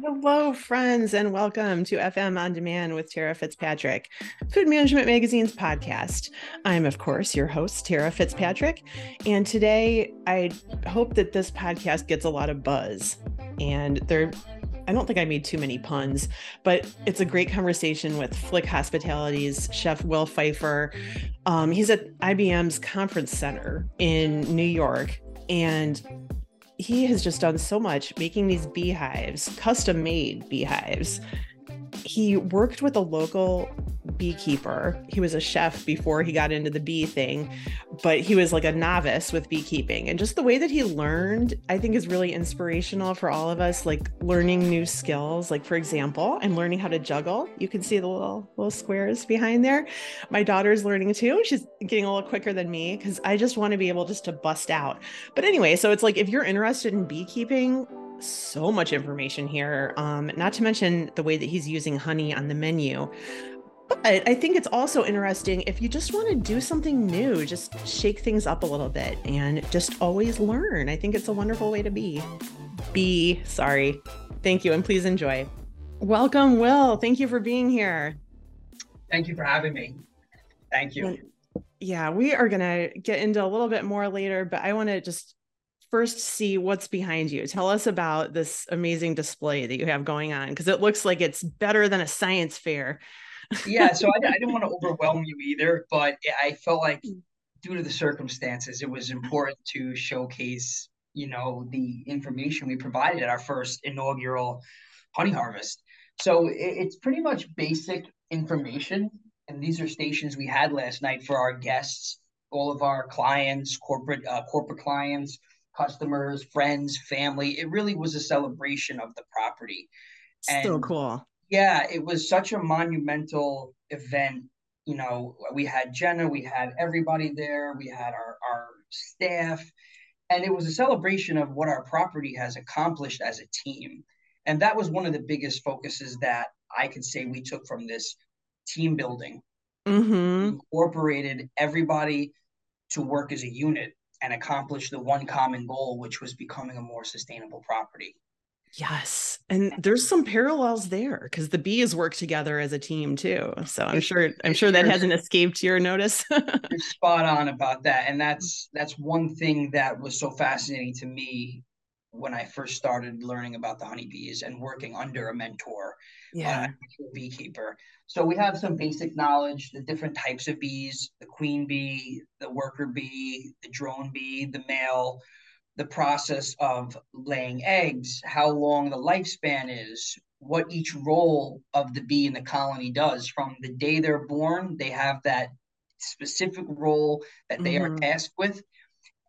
Hello, friends, and welcome to FM On Demand with Tara Fitzpatrick, Food Management Magazine's podcast. I'm, of course, your host, Tara Fitzpatrick. And today I hope that this podcast gets a lot of buzz. And there, I don't think I made too many puns, but it's a great conversation with FLIK Hospitality's chef Will Pfeiffer. Um, he's at IBM's conference center in New York. And he has just done so much making these beehives, custom made beehives. He worked with a local beekeeper. He was a chef before he got into the bee thing, but he was like a novice with beekeeping. And just the way that he learned, I think is really inspirational for all of us, like learning new skills. Like, for example, I'm learning how to juggle. You can see the little little squares behind there. My daughter's learning too. She's getting a little quicker than me because I just want to be able just to bust out. But anyway, so it's like if you're interested in beekeeping, so much information here. Um, not to mention the way that he's using honey on the menu. But I think it's also interesting if you just want to do something new, just shake things up a little bit and just always learn. I think it's a wonderful way to be. Be sorry. Thank you and please enjoy. Welcome, Will. Thank you for being here. Thank you for having me. Thank you. Yeah, we are going to get into a little bit more later, but I want to just first see what's behind you. Tell us about this amazing display that you have going on because it looks like it's better than a science fair yeah, so I, I didn't want to overwhelm you either, but I felt like due to the circumstances, it was important to showcase, you know, the information we provided at our first inaugural honey harvest. So it, it's pretty much basic information, and these are stations we had last night for our guests, all of our clients, corporate uh, corporate clients, customers, friends, family. It really was a celebration of the property. And so cool yeah, it was such a monumental event. You know, we had Jenna, we had everybody there, we had our, our staff, and it was a celebration of what our property has accomplished as a team. And that was one of the biggest focuses that I could say we took from this team building. Mm-hmm. Incorporated everybody to work as a unit and accomplish the one common goal, which was becoming a more sustainable property. Yes. And there's some parallels there because the bees work together as a team too. So I'm sure I'm sure that hasn't escaped your notice. You're spot on about that. And that's that's one thing that was so fascinating to me when I first started learning about the honeybees and working under a mentor, yeah, uh, a beekeeper. So we have some basic knowledge, the different types of bees, the queen bee, the worker bee, the drone bee, the male, the process of laying eggs, how long the lifespan is, what each role of the bee in the colony does. From the day they're born, they have that specific role that they mm-hmm. are tasked with.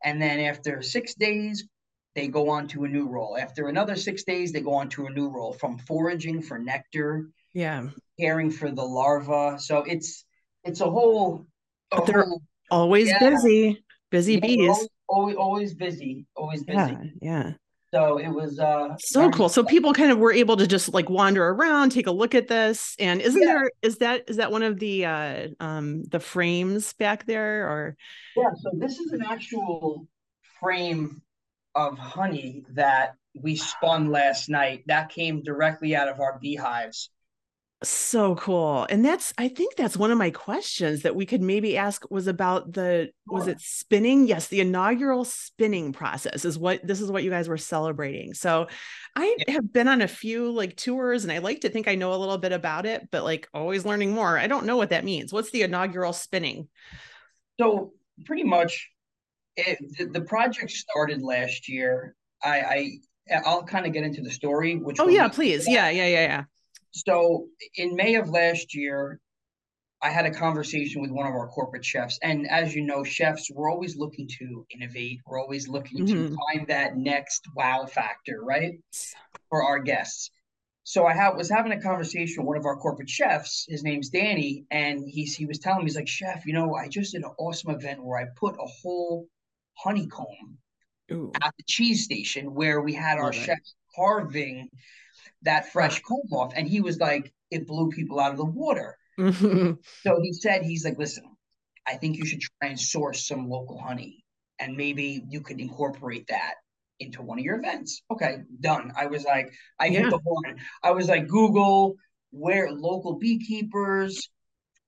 And then after six days, they go on to a new role. After another six days, they go on to a new role from foraging for nectar, yeah, caring for the larva. So it's it's a whole. A they're whole, always yeah. busy, busy yeah, bees always always busy, always busy. Yeah, yeah. So it was uh so cool. So people kind of were able to just like wander around, take a look at this. And isn't yeah. there is that is that one of the uh um the frames back there or yeah, so this is an actual frame of honey that we spun last night. That came directly out of our beehives. So cool. And that's I think that's one of my questions that we could maybe ask was about the was it spinning? Yes, the inaugural spinning process is what this is what you guys were celebrating. So I yeah. have been on a few like tours and I like to think I know a little bit about it, but like always learning more. I don't know what that means. What's the inaugural spinning? So pretty much it, the, the project started last year. I, I I'll kind of get into the story. Which oh yeah, please. Yeah, yeah, yeah, yeah. So in May of last year, I had a conversation with one of our corporate chefs. And as you know, chefs, we're always looking to innovate. We're always looking mm-hmm. to find that next wow factor, right? For our guests. So I ha- was having a conversation with one of our corporate chefs. His name's Danny. And he's, he was telling me, he's like, Chef, you know, I just did an awesome event where I put a whole honeycomb Ooh. at the cheese station where we had our chef carving that fresh comb off. And he was like, it blew people out of the water. So he said, he's like, listen, I think you should try and source some local honey and maybe you could incorporate that into one of your events. Okay, done. I was like, I Yeah. hit the horn. I was like, Google where local beekeepers.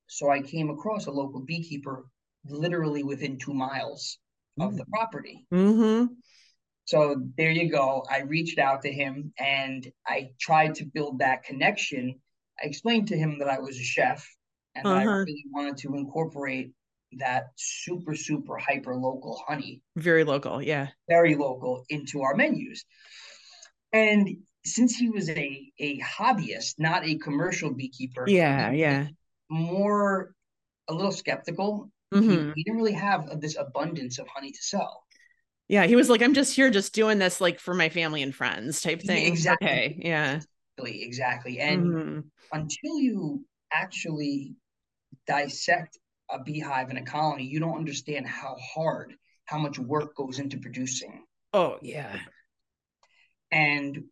So I came across a local beekeeper literally within two miles of the property. Mm-hmm. So there you go. I reached out to him and I tried to build that connection. I explained to him that I was a chef and that I Uh-huh. really wanted to incorporate that super, super hyper local honey, Very local. Yeah. very local, into our menus. And since he was a, a hobbyist, not a commercial beekeeper, Yeah. Yeah. more a little skeptical. He, Mhm. he didn't really have this abundance of honey to sell. Yeah. He was like, I'm just here just doing this like for my family and friends type Yeah, thing. exactly. Okay. Yeah. Exactly, exactly. And Mhm. until you actually dissect a beehive in a colony, you don't understand how hard, how much work goes into producing. Oh, yeah. And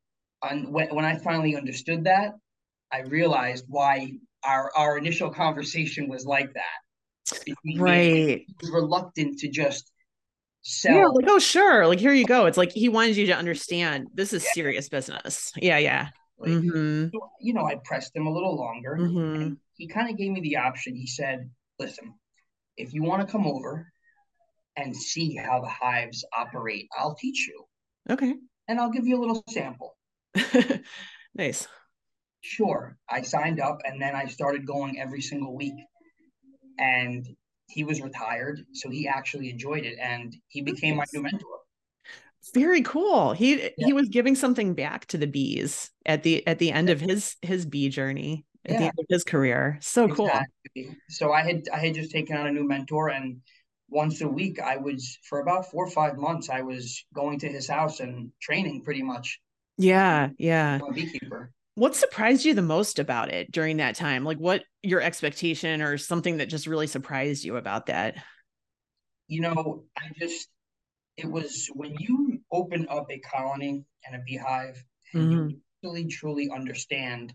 on, when, when I finally understood that, I realized why our, our initial conversation was like that. Between me and him. Right. He was reluctant to just sell. Yeah. Like, oh, sure. Like, here you go. It's like he wanted you to understand this is Yeah. serious business. Yeah. Yeah. like, hmm So, you know, I pressed him a little longer. Mhm. And he kind of gave me the option. He said, listen, if you want to come over and see how the hives operate, I'll teach you Okay. and I'll give you a little sample. nice. Sure. I signed up and then I started going every single week. And he was retired. So he actually enjoyed it and he became my new mentor. Very cool. He Yeah. he was giving something back to the bees at the at the end of his his bee journey at the end of his career. So cool. So I had I had just taken on a new mentor and once a week I was for about four or five months I was going to his house and training pretty much Yeah, yeah. beekeeper. What surprised you the most about it during that time? Like what your expectation or something that just really surprised you about that? You know, I just it was when you open up a colony and a beehive and Mhm. you really truly understand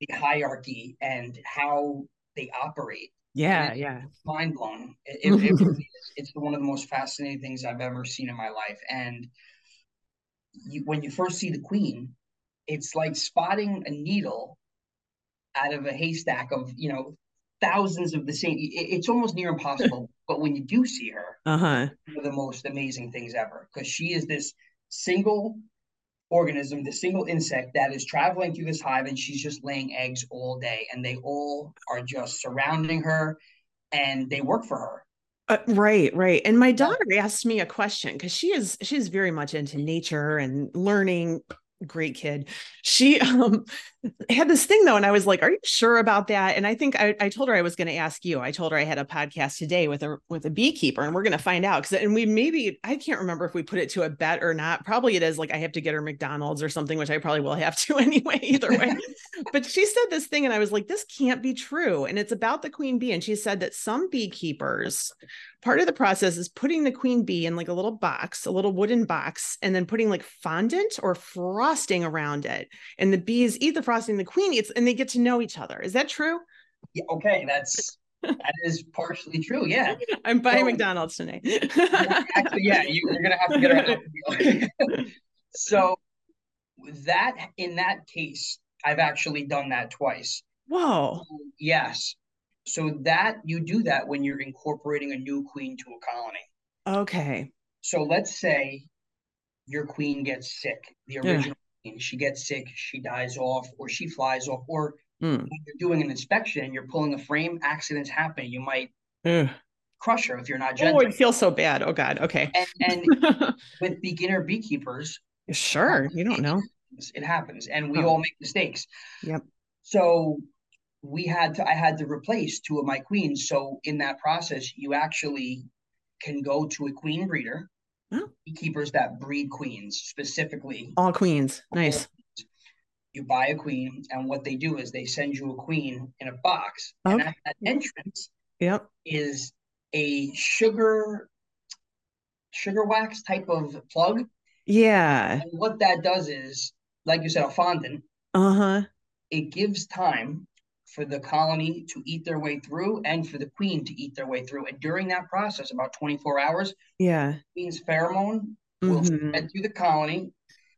the hierarchy and how they operate. Yeah, yeah. mind blown. It, it, it really is. It's one of the most fascinating things I've ever seen in my life. And you, when you first see the queen, it's like spotting a needle out of a haystack of you know thousands of the same. It, it's almost near impossible. but when you do see her, Uh-huh. one of the most amazing things ever because she is this single organism, the single insect that is traveling through this hive and she's just laying eggs all day and they all are just surrounding her and they work for her. Uh, right, right. And my daughter asked me a question because she is she's very much into nature and learning. Great kid. She um had this thing though, and I was like, "Are you sure about that?" And I think I, I told her I was going to ask you. I told her I had a podcast today with a with a beekeeper, and we're going to find out. Because and we maybe I can't remember if we put it to a bet or not. Probably it is like I have to get her McDonald's or something, which I probably will have to anyway. Either way, but she said this thing, and I was like, "This can't be true." And it's about the queen bee, and she said that some beekeepers part of the process is putting the queen bee in like a little box, a little wooden box, and then putting like fondant or frosting around it. And the bees eat the frosting, the queen eats, and they get to know each other. Is that true? Yeah, okay, that's that is partially true. Yeah. I'm buying So- McDonald's tonight. Actually, yeah, you, you're gonna have to get out. so that in that case, I've actually done that twice. Whoa. Um, yes. So that you do that when you're incorporating a new queen to a colony. Okay. So let's say your queen gets sick, the Yeah. original queen, she gets sick, she dies off, or she flies off, or Mm. when you're doing an inspection and you're pulling a frame, accidents happen. You might Ugh. crush her if you're not gentle. Oh, it feels so bad. Oh God. Okay. and and with beginner beekeepers, sure. You don't know. it happens, and we Oh. all make mistakes. Yep. So we had to I had to replace two of my queens. So in that process, you actually can go to a queen breeder, Oh. beekeepers that breed queens specifically. All queens. Nice. You buy a queen, and what they do is they send you a queen in a box, and at that entrance Yep. is a sugar sugar wax type of plug. Yeah. And what that does is, like you said, a fondant. Uh-huh. It gives time for the colony to eat their way through and for the queen to eat their way through. And during that process, about 24 hours, Yeah. queen's pheromone will Mhm. spread through the colony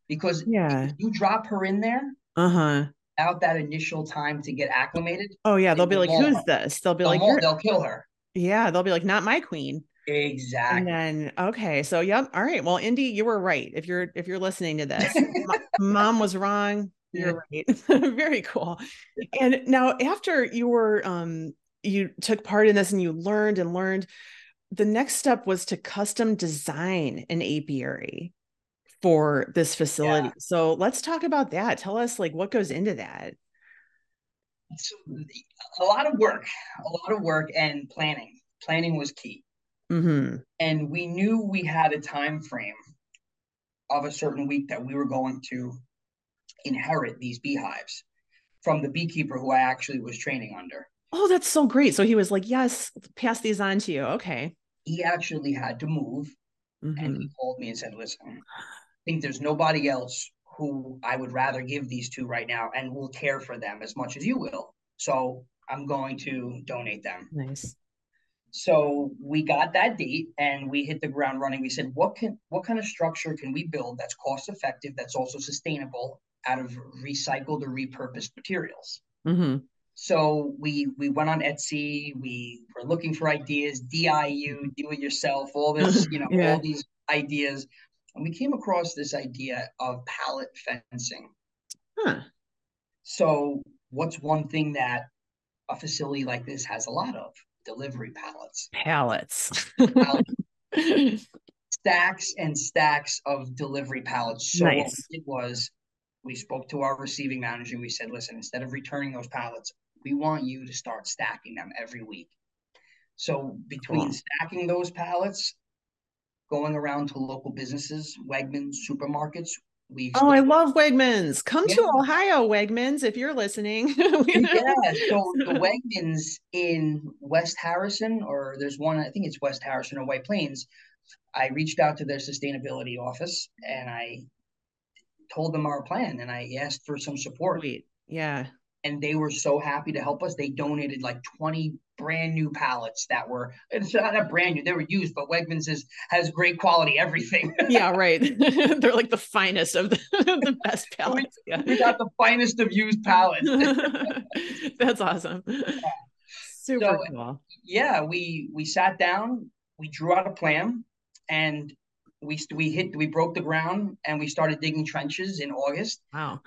because Yeah. if you drop her in there Uh-huh. out that initial time to get acclimated, Oh yeah, they'll be like, who's this? They'll be they'll, like, mo- "You're-" they'll kill her. yeah, they'll be like, not my queen. Exactly. And then okay, so yep, all right. Well, Indy, you were right. If you're if you're listening to this, mom was wrong. You're right. Very cool. And now after you were um you took part in this and you learned and learned, the next step was to custom design an apiary for this facility. So let's talk about that. Tell us like what goes into that. So, a lot of work, a lot of work and planning. Planning was key. hmm and we knew we had a time frame of a certain week that we were going to inherit these beehives from the beekeeper who I actually was training under. Oh, that's so great. So he was like, yes, pass these on to you. Okay. He actually had to move and Mhm. he called me and said, Listen, I think there's nobody else who I would rather give these to right now and will care for them as much as you will. So I'm going to donate them. Nice. So we got that date and we hit the ground running. We said, what can what kind of structure can we build that's cost effective, that's also sustainable out of recycled or repurposed materials? hmm So we we went on Etsy, we were looking for ideas, DIY, do it yourself, all this, you know, Yeah. all these ideas. And we came across this idea of pallet fencing. Huh. So what's one thing that a facility like this has a lot of? Delivery pallets. Pallets. stacks and stacks of delivery pallets. So what Nice. we did was we spoke to our receiving manager. We said, listen, instead of returning those pallets, we want you to start stacking them every week. So between stacking those pallets, going around to local businesses, Wegmans, supermarkets, we oh, I love Wegmans. Come to Ohio, Wegmans, if you're listening. yeah, so the Wegmans in West Harrison, or there's one, I think it's West Harrison or White Plains. I reached out to their sustainability office and I told them our plan and I asked for some support. Sweet. Yeah. And they were so happy to help us. They donated like 20 brand new pallets that were, it's not a brand new, they were used, but Wegmans is, has great quality everything. Yeah, right. They're like the finest of the, the best pallets. Yeah. we got the finest of used pallets. That's awesome. Super So- cool. yeah, we we sat down, we drew out a plan, and we we hit we broke the ground and we started digging trenches in August. Wow.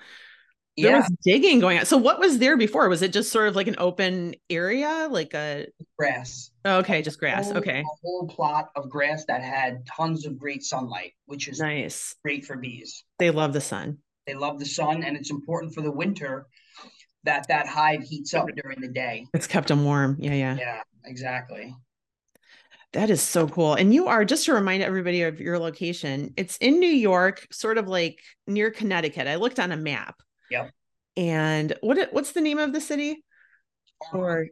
There Yeah, was digging going on. So what was there before? Was it just sort of like an open area? Like a grass. okay, just grass. Whole- Okay. A whole plot of grass that had tons of great sunlight, which is Nice. great for bees. They love the sun. They love the sun, and it's important for the winter that that hive heats up during the day. It's kept them warm. Yeah, yeah. Yeah, exactly. That is so cool. And you are just to remind everybody of your location. It's in New York, sort of like near Connecticut. I looked on a map. Yep. And what what's the name of the city? Or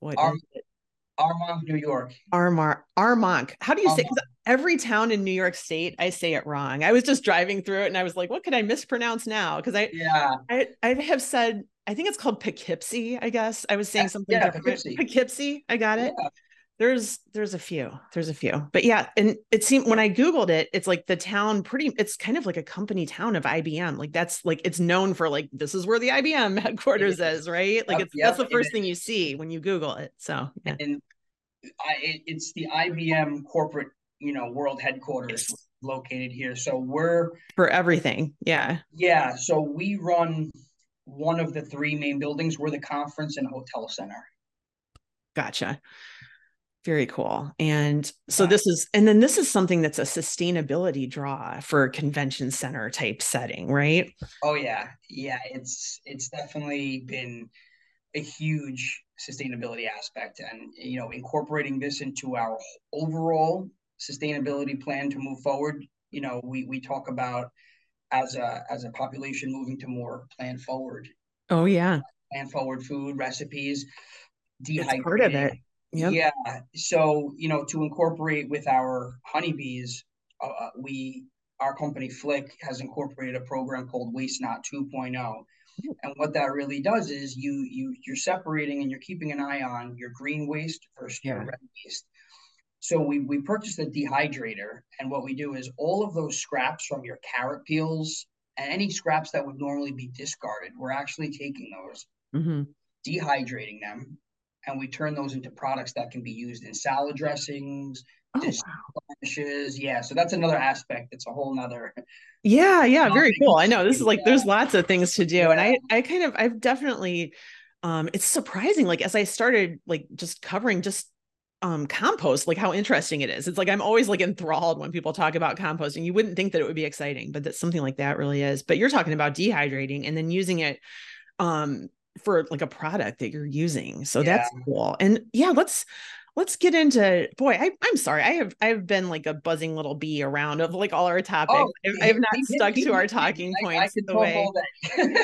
what Ar- is it? Armonk, New York. Armar Armonk. How do you say? Armonk. every town in New York State, I say it wrong. I was just driving through it and I was like, what could I mispronounce now? Because I, Yeah, I I have said I think it's called Poughkeepsie. I guess I was saying something yeah, different. Poughkeepsie. Poughkeepsie. I got it. yeah. There's there's a few. There's a few. But yeah, and it seemed when I googled it, it's like the town pretty it's kind of like a company town of IBM. Like that's like it's known for like this is where the IBM headquarters is. right? Like Yep, it's that's the first thing you see when you google it. So, yeah. and I, it, it's the IBM corporate, you know, world headquarters Yes. located here. So we're For everything. Yeah. yeah. So we run one of the three main buildings. We're the conference and hotel center. Gotcha. Very cool. And so Yeah. this is, and then this is something that's a sustainability draw for a convention center type setting, right? Oh yeah, yeah. It's it's definitely been a huge sustainability aspect, and you know, incorporating this into our overall sustainability plan to move forward. You know, we we talk about as a as a population moving to more plant forward Oh, yeah. plant forward food recipes, It's part of it. Yep. Yeah. So, you know, to incorporate with our honeybees, uh, uh, we, our company FLIK has incorporated a program called Waste Not 2.0. And what that really does is you you you're separating and you're keeping an eye on your green waste versus your red waste. So we we purchased a dehydrator, and what we do is all of those scraps from your carrot peels and any scraps that would normally be discarded, we're actually taking those, mm-hmm. dehydrating them, and we turn those into products that can be used in salad dressings, oh, wow. Yeah, so that's another aspect. It's a whole nother. Yeah, yeah, very cool. I know this is like there's lots of things to do, yeah. and I I kind of I've definitely um it's surprising like as I started like just covering just um compost like how interesting it is it's like i'm always like enthralled when people talk about composting you wouldn't think that it would be exciting but that something like that really is but you're talking about dehydrating and then using it um for like a product that you're using so yeah. that's cool and yeah let's let's get into boy I, am sorry i have i've been like a buzzing little bee around of like all our topics oh, i've, I've not stuck to our talking I, points I, the way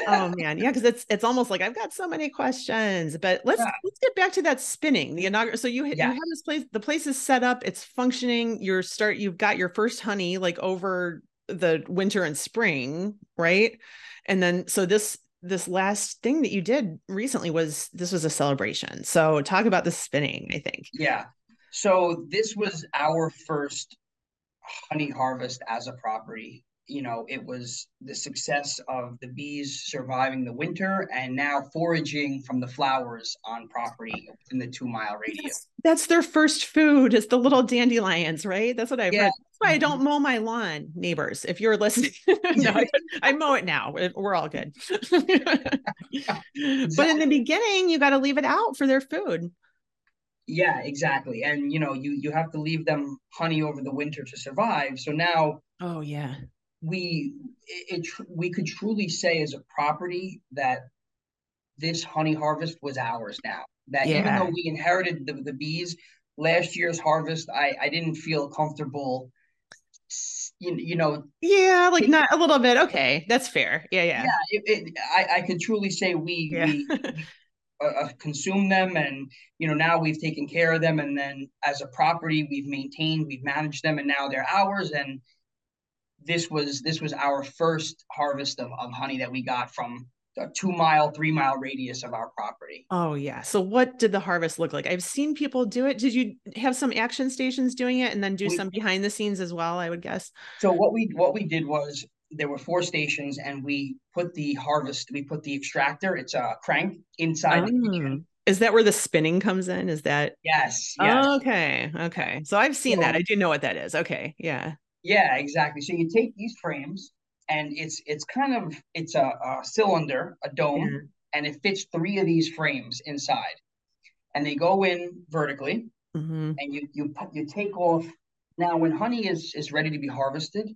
oh man yeah because it's it's almost like i've got so many questions but let's yeah. let's get back to that spinning the inaugural so you, yeah. you have this place the place is set up it's functioning you're start you've got your first honey like over the winter and spring right and then so this this last thing that you did recently was this was a celebration. So talk about the spinning, I think. Yeah. So this was our first honey harvest as a property you know, it was the success of the bees surviving the winter and now foraging from the flowers on property in the two mile radius. That's, that's their first food is the little dandelions, right? That's what I've yeah. heard. Why I don't mm-hmm. mow my lawn, neighbors. If you're listening, no, I, I, mow it now. We're all good. But in the beginning, you got to leave it out for their food. Yeah, exactly. And you know, you you have to leave them honey over the winter to survive. So now Oh yeah we it, it, we could truly say as a property that this honey harvest was ours now. That yeah. even though we inherited the, the bees, last year's harvest, I, I didn't feel comfortable. You, you know, yeah, like not a little bit. Okay, that's fair. Yeah, yeah. Yeah, it, it, I, I could truly say we, yeah. we uh, uh, consume them and you know now we've taken care of them and then as a property we've maintained we've managed them and now they're ours and this was this was our first harvest of, of honey that we got from a two mile, three mile radius of our property. Oh yeah. So what did the harvest look like? I've seen people do it. Did you have some action stations doing it and then do we, some behind the scenes as well? I would guess. So what we what we did was there were four stations and we put the harvest, we put the extractor, it's a crank inside oh. the Is that where the spinning comes in? Is that yes? yes. Oh, okay. Okay. So I've seen so, that. I do know what that is. Okay. Yeah. Yeah, exactly. So you take these frames, and it's it's kind of it's a, a cylinder, a dome, yeah. and it fits three of these frames inside, and they go in vertically, mm-hmm. and you you you take off. Now, when honey is is ready to be harvested,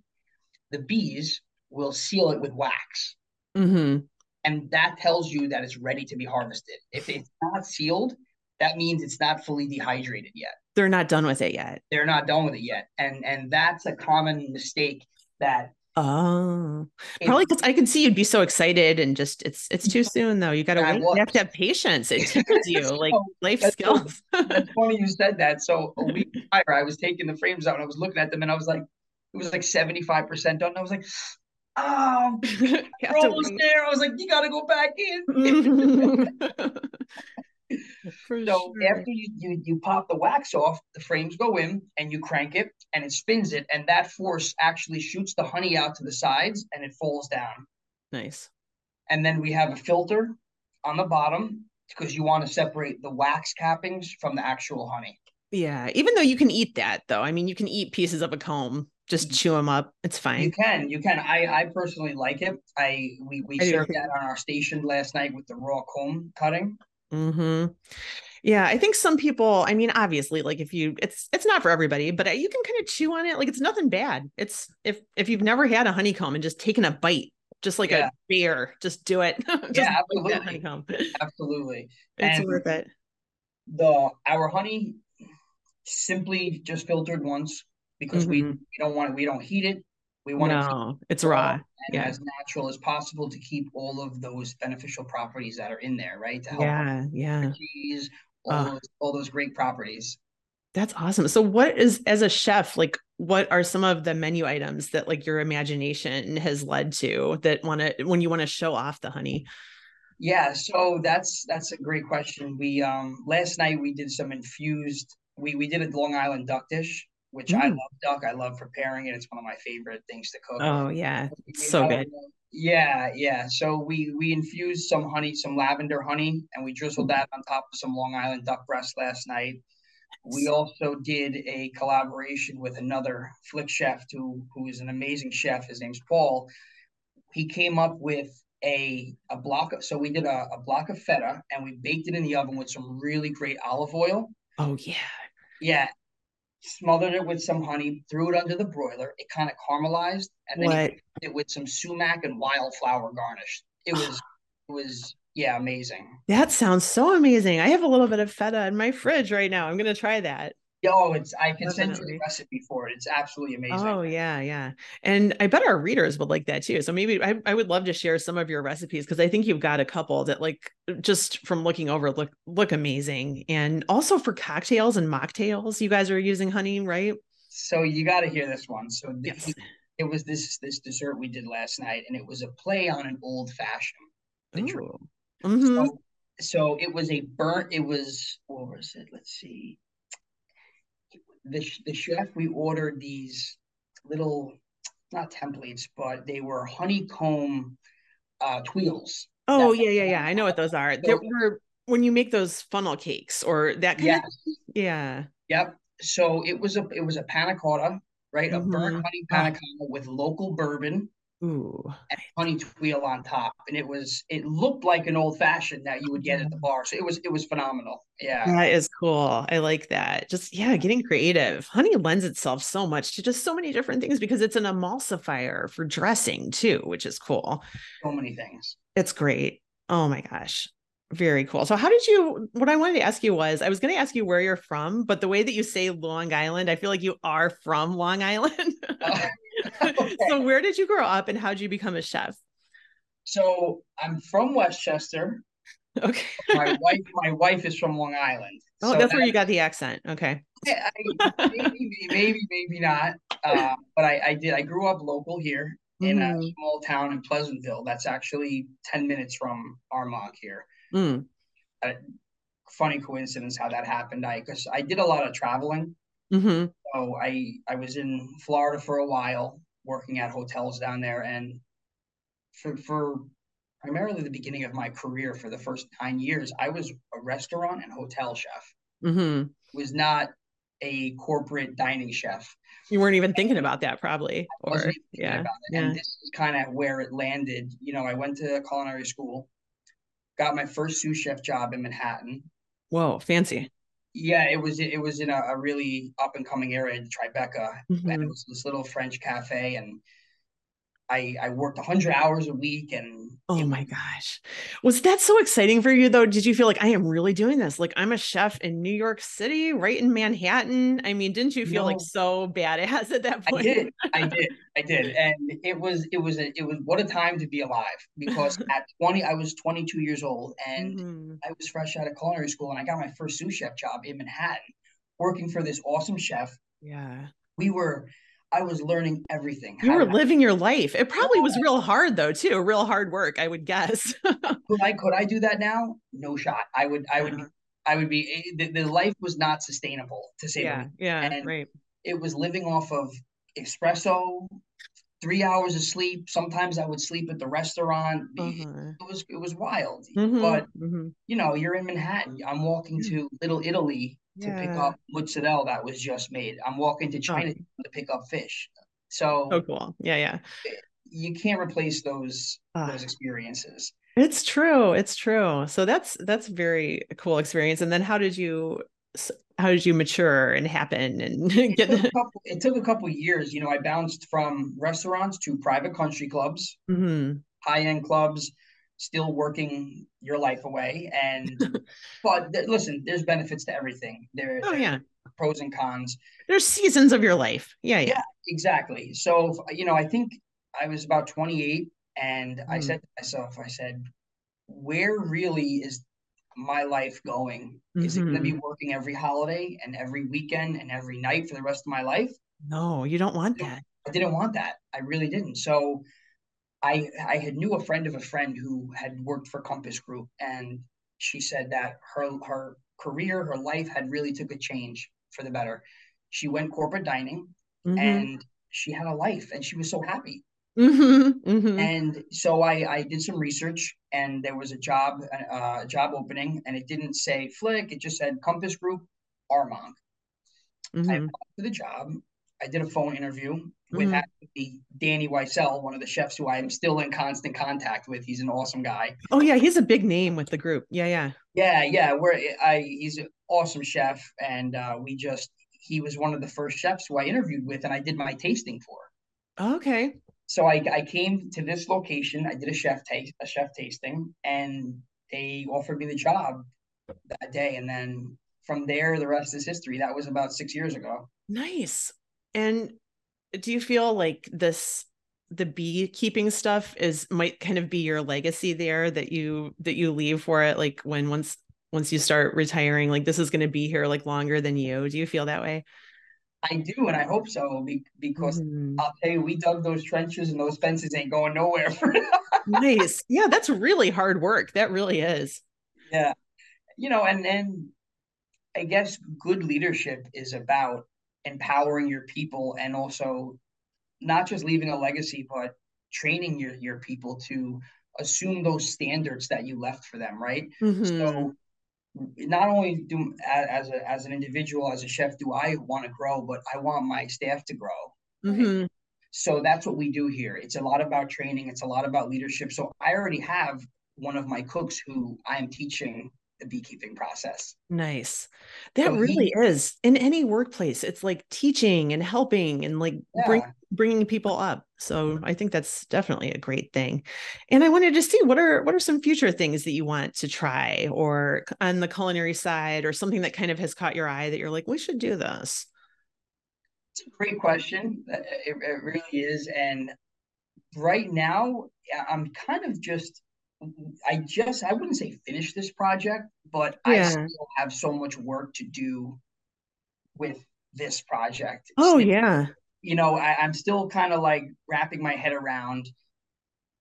the bees will seal it with wax. Mm-hmm. And that tells you that it's ready to be harvested. If it's not sealed, that means it's not fully dehydrated yet they're not done with it yet. They're not done with it yet, and and that's a common mistake that. Oh, probably because I can see you'd be so excited and just it's it's too soon though. You got to wait. You have to have patience. It teaches you so, like life that's skills. So, that's funny you said that. So a week prior, I was taking the frames out and I was looking at them and I was like, it was like seventy five percent done. I was like, oh, we're almost there. I was like, you got to go back in. Mm-hmm. For so sure. after you, you you pop the wax off, the frames go in and you crank it and it spins it, and that force actually shoots the honey out to the sides and it falls down. Nice. And then we have a filter on the bottom because you want to separate the wax cappings from the actual honey. Yeah, even though you can eat that though. I mean, you can eat pieces of a comb, just mm-hmm. chew them up. It's fine. You can, you can. I I personally like it. I we we I served that on our station last night with the raw comb cutting. Mm-hmm. Yeah, I think some people, I mean, obviously, like if you it's it's not for everybody, but uh, you can kind of chew on it. Like it's nothing bad. It's if if you've never had a honeycomb and just taken a bite, just like yeah. a bear, just do it. just yeah, absolutely. honeycomb. Absolutely. It's and worth it. The our honey simply just filtered once because mm-hmm. we, we don't want it, we don't heat it. We want no, to it's raw yeah. as natural as possible to keep all of those beneficial properties that are in there, right? To help yeah, yeah. Cheese, all, uh, those, all those great properties. That's awesome. So what is as a chef, like what are some of the menu items that like your imagination has led to that want to when you want to show off the honey? Yeah, so that's that's a great question. We um last night we did some infused we we did a Long Island duck dish, which mm. I love duck. I love preparing it. It's one of my favorite things to cook. Oh yeah, so good. Yeah, yeah. So we we infused some honey, some lavender honey, and we drizzled mm. that on top of some Long Island duck breast last night. We also did a collaboration with another FLIK chef who who is an amazing chef. His name's Paul. He came up with a a block of so we did a, a block of feta and we baked it in the oven with some really great olive oil. Oh yeah. Yeah. Smothered it with some honey, threw it under the broiler. It kind of caramelized, and then it with some sumac and wildflower garnish. It was it was yeah, amazing. That sounds so amazing. I have a little bit of feta in my fridge right now. I'm gonna try that. Oh, it's I can Definitely. send you the recipe for it. It's absolutely amazing. Oh yeah, yeah. And I bet our readers would like that too. So maybe I, I would love to share some of your recipes because I think you've got a couple that like just from looking over look look amazing. And also for cocktails and mocktails, you guys are using honey, right? So you gotta hear this one. So yes. it was this this dessert we did last night, and it was a play on an old fashioned. Mm-hmm. So, so it was a burnt, it was what was it? Let's see the, the chef, we ordered these little, not templates, but they were honeycomb uh, tuiles. Oh, yeah, yeah, yeah. I know what those are. So, there were when you make those funnel cakes or that kind yes. of yeah. Yep. So it was a it was a panna cotta, right? Mm-hmm. A burnt mm-hmm. honey panna cotta with local bourbon Ooh. and honey tuile on top. And it was it looked like an old fashioned that you would get at the bar. So it was it was phenomenal. Yeah. That is cool. I like that. Just yeah, getting creative. Honey lends itself so much to just so many different things because it's an emulsifier for dressing too, which is cool. So many things. It's great. Oh my gosh. Very cool. So, how did you? What I wanted to ask you was, I was going to ask you where you're from, but the way that you say Long Island, I feel like you are from Long Island. Oh, uh, okay. So, where did you grow up, and how did you become a chef? So, I'm from Westchester. Okay. my wife, my wife is from Long Island. Oh, so that's where you got the accent. Okay. Yeah, I, maybe, maybe, maybe not. Uh, but I, I did. I grew up local here in mm. a small town in Pleasantville. That's actually ten minutes from Armonk here. Mm. funny coincidence how that happened. I because I did a lot of traveling. Mm-hmm. So I I was in Florida for a while, working at hotels down there, and for for primarily the beginning of my career, for the first nine years, I was a restaurant and hotel chef. Mm-hmm. Was not a corporate dining chef. You weren't even thinking about that, probably. Or yeah, yeah. And this is kind of where it landed. You know, I went to culinary school got my first sous chef job in Manhattan. Whoa, fancy. Yeah, it was it was in a, a really up and coming area in Tribeca, mm-hmm. and it was this little French cafe, and I I worked 100 hours a week and Oh my gosh. Was that so exciting for you though? Did you feel like I am really doing this? Like I'm a chef in New York City, right in Manhattan. I mean, didn't you feel no, like so badass at that point? I did. I did. I did. And it was it was a, it was what a time to be alive because at 20 I was 22 years old and mm-hmm. I was fresh out of culinary school and I got my first sous chef job in Manhattan working for this awesome chef. Yeah. We were I was learning everything. You were living your life. It probably was real hard though, too. Real hard work, I would guess. could I could I do that now? No shot. I would I would be I would be eh, the, the life was not sustainable to say yeah, Yeah, and right. It was living off of espresso, three hours of sleep. Sometimes I would sleep at the restaurant. Uh-huh. It was it was wild. Mm-hmm, but mm-hmm. you know, you're in Manhattan. I'm walking to Little Italy to pick up mozzarella that was just made. I'm walking to China oh. to pick up fish. So oh cool. Yeah, yeah. You can't replace those uh, those experiences. It's true. It's true. So that's that's very cool experience. And then how did you how did you mature and happen and it get took, couple, it took a couple years you know i bounced from restaurants to private country clubs mm-hmm. high-end clubs still working your life away. And but th- listen, there's benefits to everything. There, oh yeah, pros and cons. There's seasons of your life. Yeah, yeah, yeah exactly. So you know, I think I was about 28, and mm. I said to myself, I said, where really is my life going? Mm-hmm. Is it going to be working every holiday and every weekend and every night for the rest of my life? No, you don't want that. I didn't want that. I really didn't. So I I had knew a friend of a friend who had worked for Compass Group, and she said that her her career, her life had really took a change for the better. She went corporate dining mm-hmm. and she had a life and she was so happy. Mm-hmm, mm-hmm. And so I, I did some research, and there was a job uh, job opening, and it didn't say FLIK; it just said Compass Group, Armonk. Mm-hmm. I applied for the job. I did a phone interview with mm-hmm. Danny Weissel, one of the chefs who I am still in constant contact with. He's an awesome guy. Oh yeah, he's a big name with the group. Yeah, yeah, yeah, yeah. We're I he's an awesome chef, and uh, we just he was one of the first chefs who I interviewed with, and I did my tasting for. Okay. So I, I came to this location. I did a chef taste a chef tasting, and they offered me the job that day. And then from there, the rest is history. That was about six years ago. Nice. And do you feel like this the beekeeping stuff is might kind of be your legacy there that you that you leave for it like when once once you start retiring like this is going to be here like longer than you do you feel that way I do, and I hope so, because mm-hmm. I'll tell you, we dug those trenches, and those fences ain't going nowhere. nice, yeah, that's really hard work. That really is. Yeah, you know, and and I guess good leadership is about empowering your people, and also not just leaving a legacy, but training your your people to assume those standards that you left for them. Right. Mm-hmm. So not only do as a as an individual as a chef do I want to grow, but I want my staff to grow. Mm-hmm. So that's what we do here. It's a lot about training. It's a lot about leadership. So I already have one of my cooks who I am teaching the beekeeping process. Nice. That so really he, is in any workplace. It's like teaching and helping and like yeah. bring, bringing people up. So I think that's definitely a great thing. And I wanted to see what are what are some future things that you want to try or on the culinary side or something that kind of has caught your eye that you're like we should do this. It's a great question. It, it really is and right now I'm kind of just I just I wouldn't say finish this project, but yeah. I still have so much work to do with this project. Oh yeah. You know, I, am still kind of like wrapping my head around.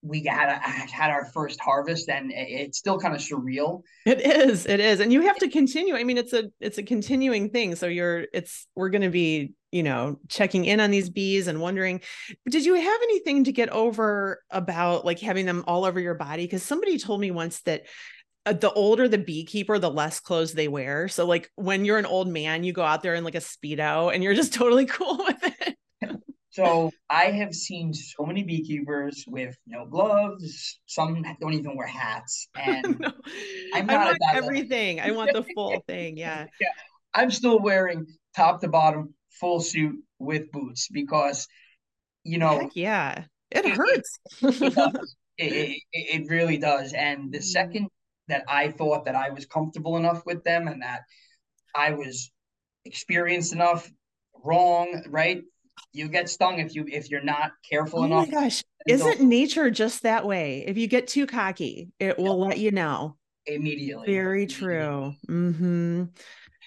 We had a, had our first harvest, and it's still kind of surreal. It is, it is, and you have to continue. I mean, it's a it's a continuing thing. So you're it's we're going to be you know checking in on these bees and wondering did you have anything to get over about like having them all over your body because somebody told me once that uh, the older the beekeeper the less clothes they wear so like when you're an old man you go out there in like a speedo and you're just totally cool with it so i have seen so many beekeepers with no gloves. Some don't even wear hats. And no. i'm not I want everything. I want the full thing yeah. Yeah. I'm still wearing top to bottom full suit with boots because you know Heck yeah. It, it hurts. it, it, it, really does. And the mm-hmm. second that i thought that i was comfortable enough with them and that i was experienced enough wrong right you get stung if you if you're not careful oh enough my gosh isn't nature just that way if you get too cocky it will let you know immediately very true mm-hmm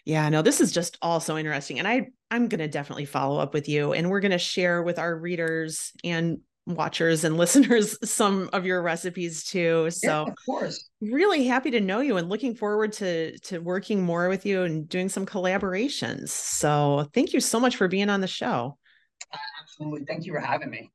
yeah, no, this is just all so interesting. And I I'm gonna definitely follow up with you and we're gonna share with our readers and watchers and listeners some of your recipes too. So yeah, of course. Really happy to know you and looking forward to to working more with you and doing some collaborations. So thank you so much for being on the show. Absolutely. Thank you for having me.